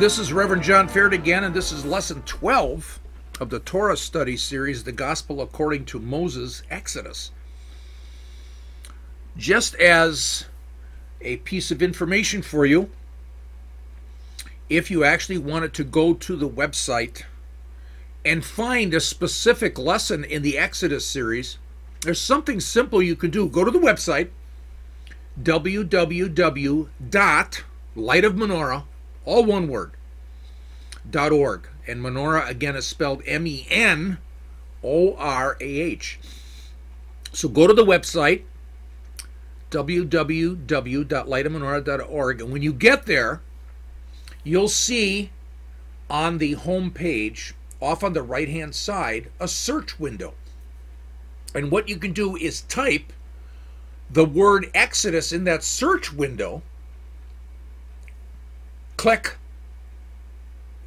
This is Reverend John Faird again, and this is lesson 12 of the Torah study series, The Gospel According to Moses, Exodus. Just as a piece of information for you, if you actually wanted to go to the website and find a specific lesson in the Exodus series, there's something simple you can do. Go to the website, www.lightofmenorah, all one word, dot .org. And menorah, again, is spelled M E N O R A H. So go to the website, www.lightofmenorah.org. And when you get there, you'll see on the home page, off on the right hand side, a search window. And what you can do is type the word Exodus in that search window, click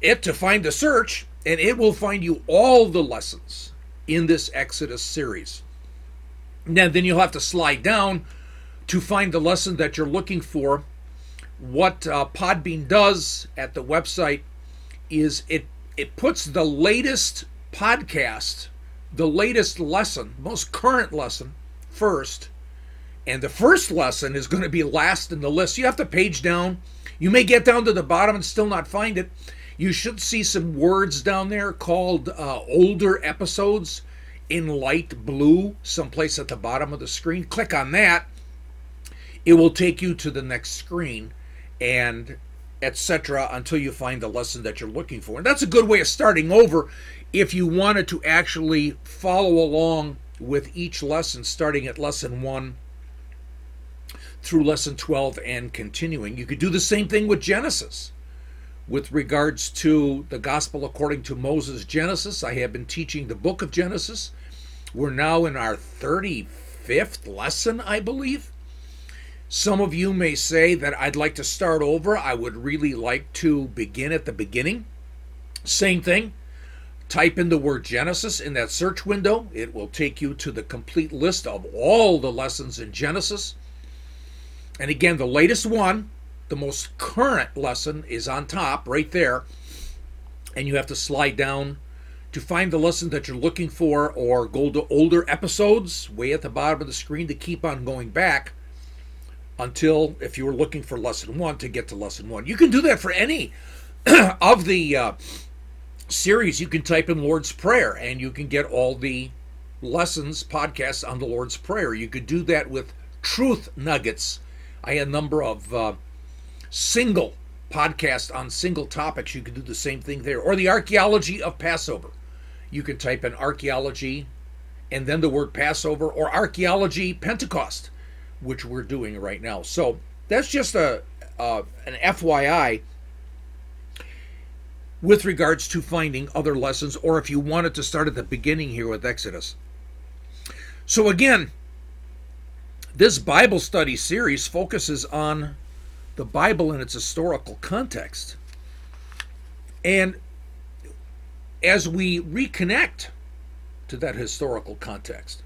it to find the search, and it will find you all the lessons in this Exodus series. Now, then you'll have to slide down to find the lesson that you're looking for. What uh, Podbean does at the website is it it puts the latest podcast, the latest lesson, most current lesson first, and the first lesson is going to be last in the list. You have to page down. You may get down to the bottom and still not find it. You should see some words down there called uh, older episodes in light blue, someplace at the bottom of the screen. Click on that. It will take you to the next screen and etc. until you find the lesson that you're looking for. And that's a good way of starting over if you wanted to actually follow along with each lesson, starting at lesson one through lesson 12 and continuing. You could do the same thing with Genesis. With regards to the gospel according to Moses Genesis, I have been teaching the book of Genesis. We're now in our 35th lesson, I believe. Some of you may say that I'd like to start over. I would really like to begin at the beginning. Same thing. Type in the word Genesis in that search window. It will take you to the complete list of all the lessons in Genesis. And again, the latest one, the most current lesson, is on top right there. And you have to slide down to find the lesson that you're looking for or go to older episodes way at the bottom of the screen to keep on going back until, if you were looking for lesson one, to get to lesson one. You can do that for any of the uh, series. You can type in Lord's Prayer and you can get all the lessons, podcasts on the Lord's Prayer. You could do that with Truth Nuggets I had a number of uh, single podcasts on single topics. You can do the same thing there. Or the archaeology of Passover. You can type in archaeology and then the word Passover or archaeology Pentecost, which we're doing right now. So that's just a uh, an FYI with regards to finding other lessons, or if you wanted to start at the beginning here with Exodus. So again, this Bible study series focuses on the Bible in its historical context. And as we reconnect to that historical context,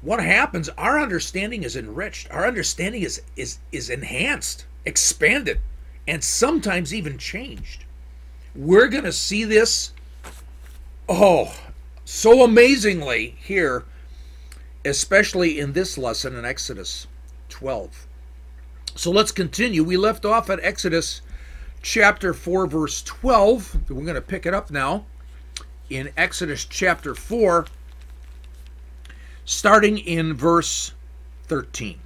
what happens, our understanding is enriched, our understanding is, is, is enhanced, expanded, and sometimes even changed. We're going to see this, oh, so amazingly here especially in this lesson in Exodus 12. So let's continue. We left off at Exodus chapter 4, verse 12. We're going to pick it up now in Exodus chapter 4, starting in verse 13.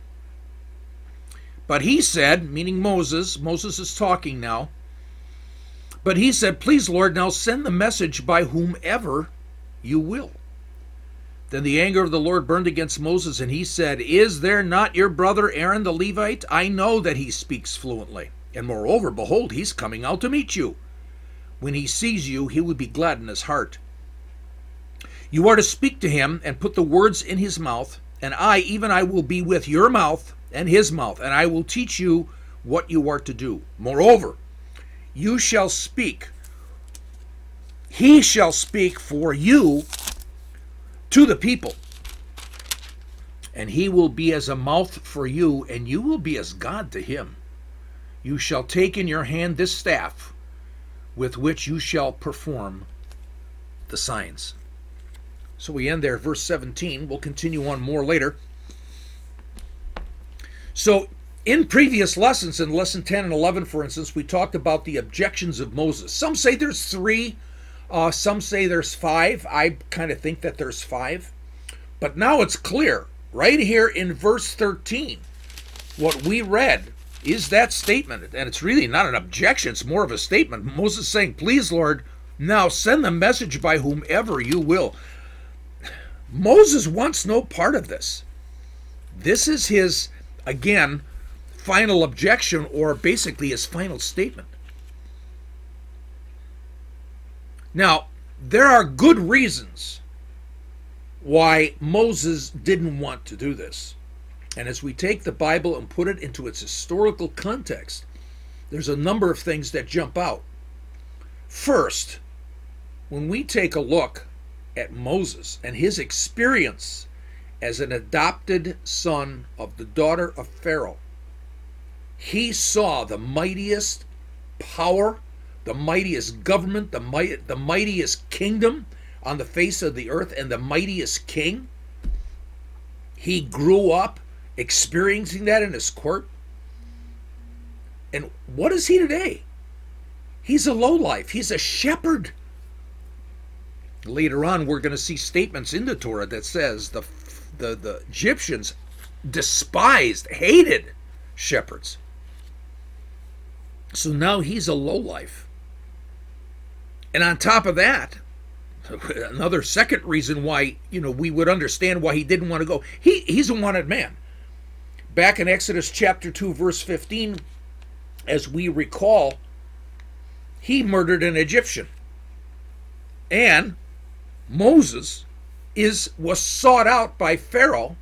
But he said, meaning Moses, Moses is talking now, but he said, Please, Lord, now send the message by whomever you will. Then the anger of the Lord burned against Moses, and he said, Is there not your brother Aaron the Levite? I know that he speaks fluently. And moreover, behold, he's coming out to meet you. When he sees you, he will be glad in his heart. You are to speak to him and put the words in his mouth, and I, even I, will be with your mouth and his mouth, and I will teach you what you are to do. Moreover, you shall speak. He shall speak for you to the people. And he will be as a mouth for you, and you will be as God to him. you shall take in your hand this staff with which you shall perform the signs. So we end there, verse 17. We'll continue on more later. So, in previous lessons, in lesson 10 and 11, for instance, we talked about the objections of Moses. Some say there's three, uh, some say there's five. I kind of think that there's five. But now it's clear, right here in verse 13, what we read is that statement. And it's really not an objection, it's more of a statement. Moses saying, Please, Lord, now send the message by whomever you will. Moses wants no part of this. This is his, again, final objection or basically his final statement. Now, there are good reasons why Moses didn't want to do this. And as we take the Bible and put it into its historical context, there's a number of things that jump out. First, when we take a look at Moses and his experience as an adopted son of the daughter of Pharaoh, he saw the mightiest power, the mightiest government, the, might, the mightiest kingdom on the face of the earth, and the mightiest king. He grew up experiencing that in his court. And what is he today? He's a lowlife. He's a shepherd. Later on, we're going to see statements in the Torah that says the, the, the Egyptians despised, hated shepherds. So now he's a lowlife. And on top of that, another second reason why, you know, we would understand why he didn't want to go. He he's a wanted man. Back in Exodus chapter 2 verse 15, as we recall, he murdered an Egyptian. And Moses is was sought out by Pharaoh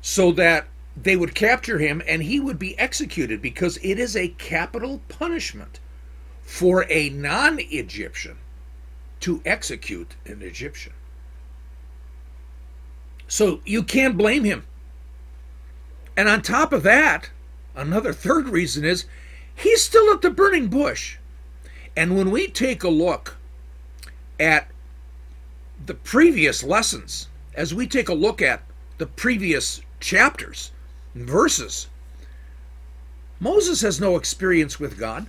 so that they would capture him and he would be executed because it is a capital punishment for a non-Egyptian to execute an Egyptian. So you can't blame him. And on top of that, another third reason is he's still at the burning bush. And when we take a look at the previous lessons, as we take a look at the previous chapters and verses, Moses has no experience with God.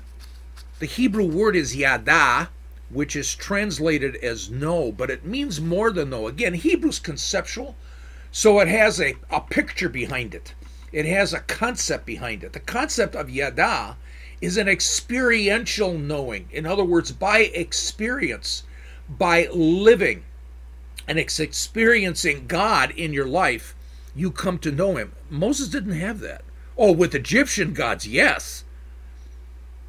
The Hebrew word is yada, which is translated as know, but it means more than know. Again, Hebrew's conceptual, so it has a, a picture behind it. It has a concept behind it. The concept of yada is an experiential knowing. In other words, by experience, by living and experiencing God in your life, you come to know Him. Moses didn't have that. Oh, with Egyptian gods, yes.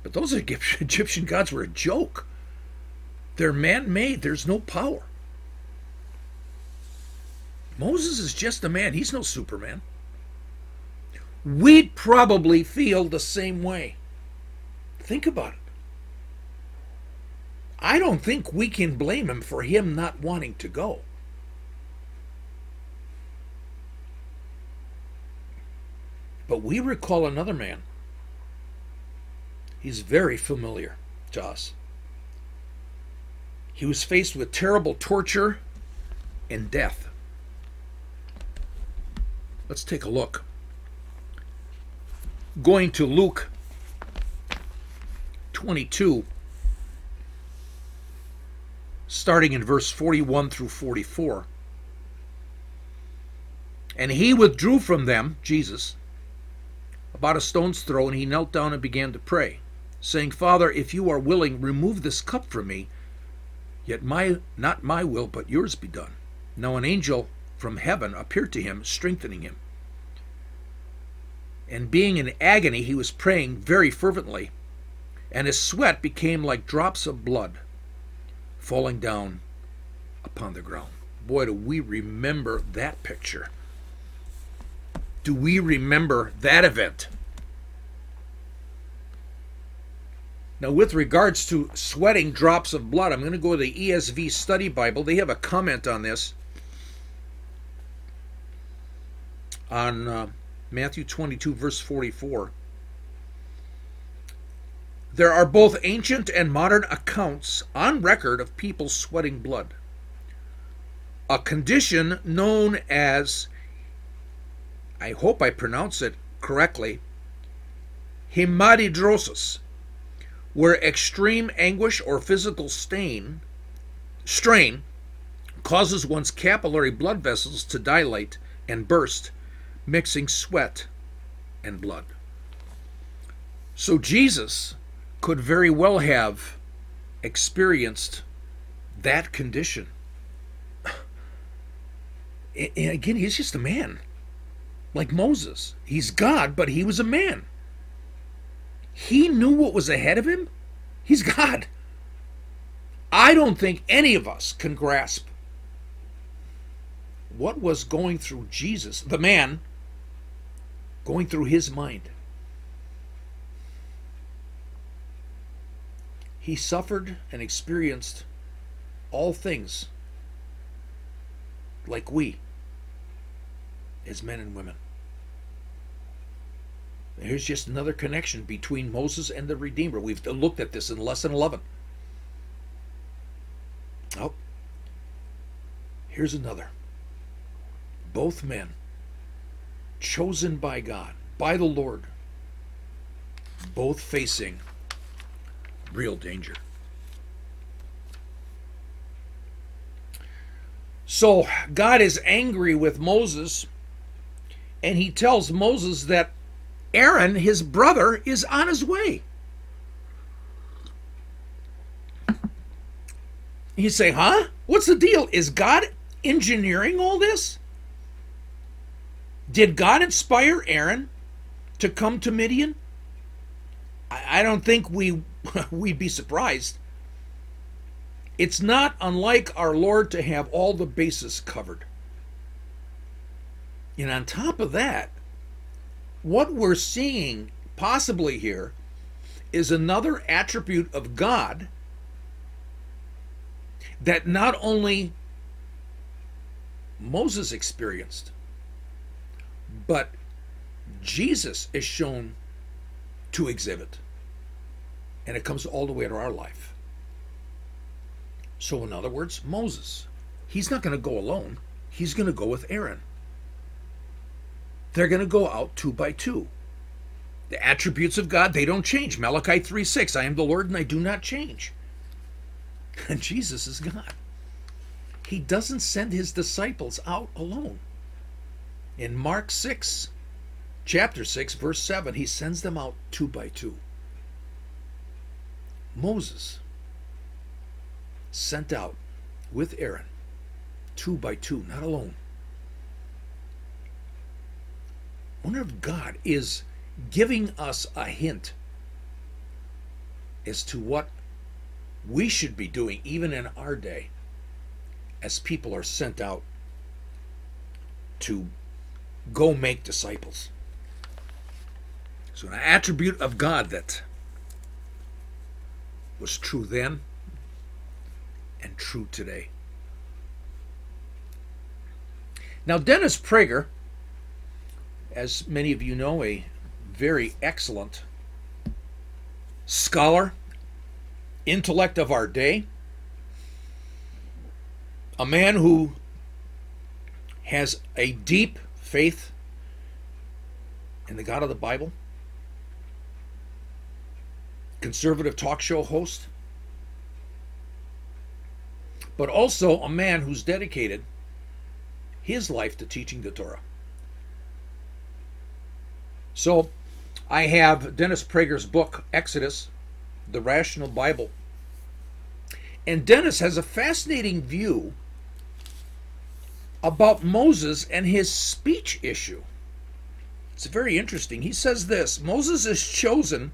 But those Egyptian gods were a joke. They're man made, there's no power. Moses is just a man, he's no Superman we'd probably feel the same way. Think about it. I don't think we can blame him for him not wanting to go. But we recall another man. He's very familiar to us. He was faced with terrible torture and death. Let's take a look going to Luke 22, starting in verse 41 through 44. And he withdrew from them, Jesus, about a stone's throw, and he knelt down and began to pray, saying, Father, if you are willing, remove this cup from me, yet my not my will, but yours be done. Now an angel from heaven appeared to him, strengthening him and being in agony, he was praying very fervently, and his sweat became like drops of blood falling down upon the ground. Boy, do we remember that picture. Do we remember that event? Now, with regards to sweating drops of blood, I'm going to go to the ESV Study Bible. They have a comment on this. On uh, Matthew 22, verse 44. there are both ancient and modern accounts on record of people sweating blood. A condition known as, I hope I pronounce it correctly, hematidrosis, where extreme anguish or physical stain, strain causes one's capillary blood vessels to dilate and burst, mixing sweat and blood. So Jesus could very well have experienced that condition. And again, he's just a man, like Moses. He's God, but he was a man. He knew what was ahead of him. He's God. I don't think any of us can grasp what was going through Jesus, the man, going through his mind. He suffered and experienced all things like we, as men and women. Here's just another connection between Moses and the Redeemer. We've looked at this in lesson 11. Oh, here's another. Both men, chosen by God, by the Lord, both facing real danger. So God is angry with Moses, and he tells Moses that Aaron, his brother, is on his way. You say, huh? What's the deal? Is God engineering all this? Did God inspire Aaron to come to Midian? I don't think we we'd be surprised. It's not unlike our Lord to have all the bases covered. And on top of that, what we're seeing possibly here is another attribute of God that not only Moses experienced, but Jesus is shown to exhibit. And it comes all the way to our life. So, in other words, Moses, he's not going to go alone, he's going to go with Aaron. They're going to go out two by two. The attributes of God, they don't change. Malachi 3 6, I am the Lord and I do not change. And Jesus is God. He doesn't send his disciples out alone. In Mark 6, chapter 6, verse 7, he sends them out two by two. Moses sent out with Aaron, two by two, not alone. I wonder if God is giving us a hint as to what we should be doing, even in our day, as people are sent out to go make disciples. So, an attribute of God that was true then and true today. Now, Dennis Prager, as many of you know, a very excellent scholar, intellect of our day, a man who has a deep faith in the God of the Bible, conservative talk show host, but also a man who's dedicated his life to teaching the Torah. So I have Dennis Prager's book, Exodus, The Rational Bible. And Dennis has a fascinating view about Moses and his speech issue. It's very interesting. He says this Moses is chosen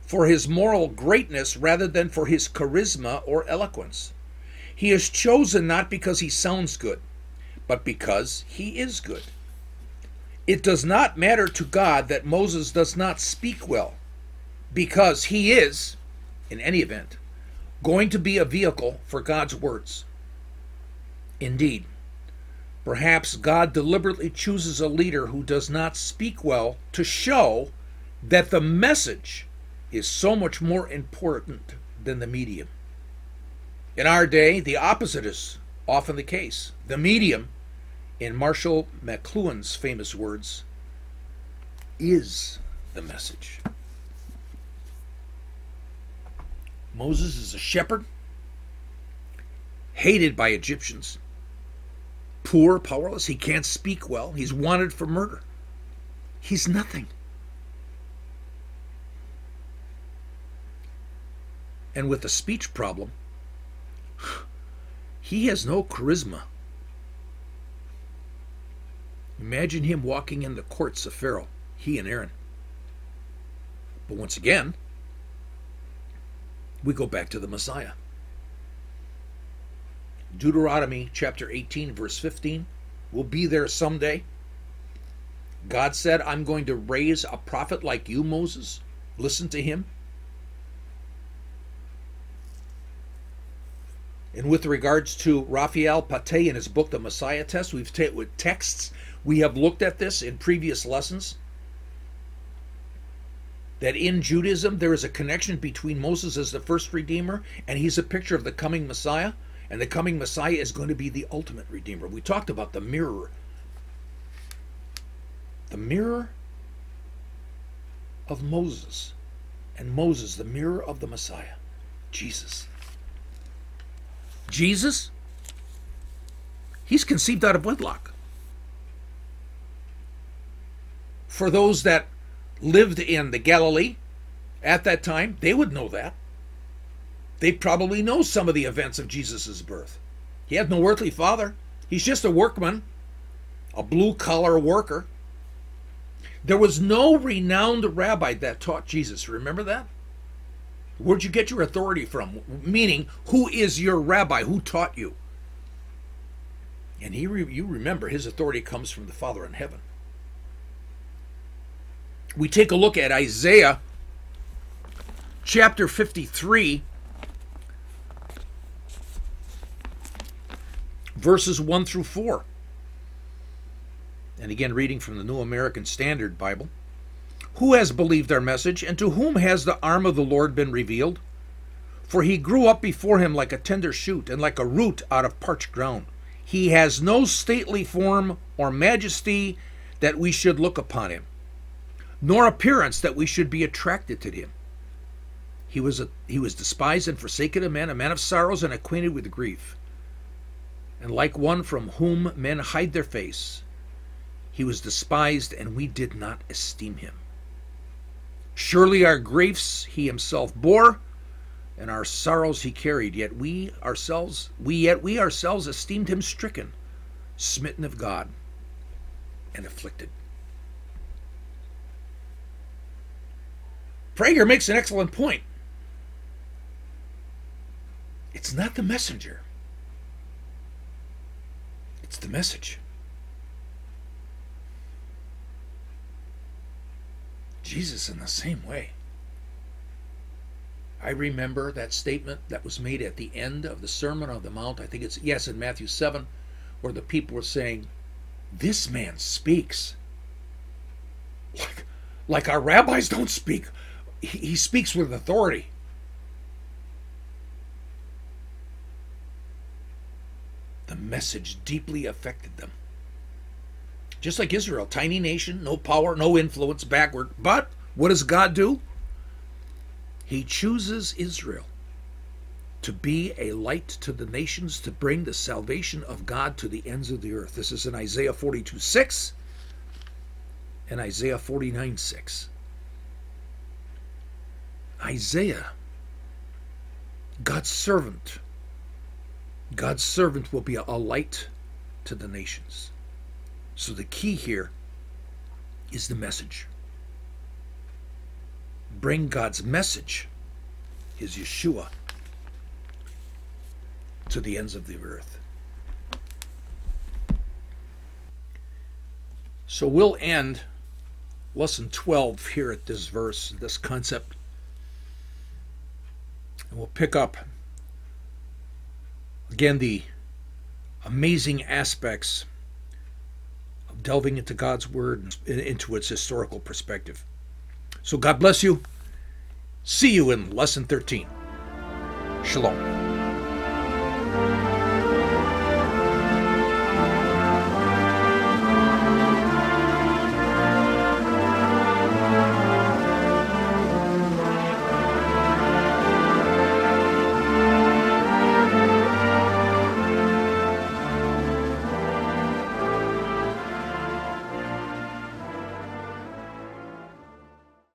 for his moral greatness rather than for his charisma or eloquence. He is chosen not because he sounds good, but because he is good. It does not matter to God that Moses does not speak well, because he is, in any event, going to be a vehicle for God's words. Indeed, perhaps God deliberately chooses a leader who does not speak well to show that the message is so much more important than the medium. In our day, the opposite is often the case. The medium, in Marshall McLuhan's famous words, is the message. Moses is a shepherd, hated by Egyptians, poor, powerless. He can't speak well. He's wanted for murder. He's nothing. And with a speech problem, he has no charisma. Imagine him walking in the courts of Pharaoh, he and Aaron. But once again, we go back to the Messiah. Deuteronomy chapter 18, verse 15. We'll be there someday. God said, I'm going to raise a prophet like you, Moses. Listen to him. And with regards to Raphael Patai in his book, The Messiah Test, we've t- with texts, we have looked at this in previous lessons. That in Judaism there is a connection between Moses as the first redeemer and he's a picture of the coming Messiah, and the coming Messiah is going to be the ultimate redeemer. We talked about the mirror. The mirror of Moses, and Moses, the mirror of the Messiah, Jesus. Jesus, he's conceived out of wedlock. For those that lived in the Galilee at that time, they would know that. They probably know some of the events of Jesus' birth. He had no earthly father. He's just a workman, a blue collar worker. There was no renowned rabbi that taught Jesus. Remember that? Where'd you get your authority from? Meaning, who is your rabbi? Who taught you? And he, you remember, his authority comes from the Father in heaven. We take a look at Isaiah chapter 53, verses 1 through 4. And again, reading from the New American Standard Bible. Who has believed our message, and to whom has the arm of the Lord been revealed? For he grew up before him like a tender shoot, and like a root out of parched ground. He has no stately form or majesty that we should look upon him, nor appearance that we should be attracted to him. He was a, he was despised and forsaken of men, a man of sorrows and acquainted with grief. And like one from whom men hide their face, he was despised, and we did not esteem him. Surely our griefs he himself bore, and our sorrows he carried. Yet we ourselves, we yet we ourselves esteemed him stricken, smitten of God, and afflicted. Prager makes an excellent point. It's not the messenger. It's the message. Jesus in the same way. I remember that statement that was made at the end of the Sermon on the Mount. I think it's, yes, in Matthew 7, where the people were saying, This man speaks. Like, like our rabbis don't speak. He, speaks with authority. The message deeply affected them just like Israel, tiny nation, no power, no influence, backward. But what does God do? He chooses Israel to be a light to the nations, to bring the salvation of God to the ends of the earth. This is in Isaiah 42 6 and Isaiah 49 6. Isaiah, God's servant, God's servant will be a light to the nations. So the key here is the message. Bring God's message, his Yeshua, to the ends of the earth. So we'll end lesson 12 here at this verse, this concept. And we'll pick up again the amazing aspects of delving into God's Word and into its historical perspective. So God bless you. See you in lesson 13. Shalom.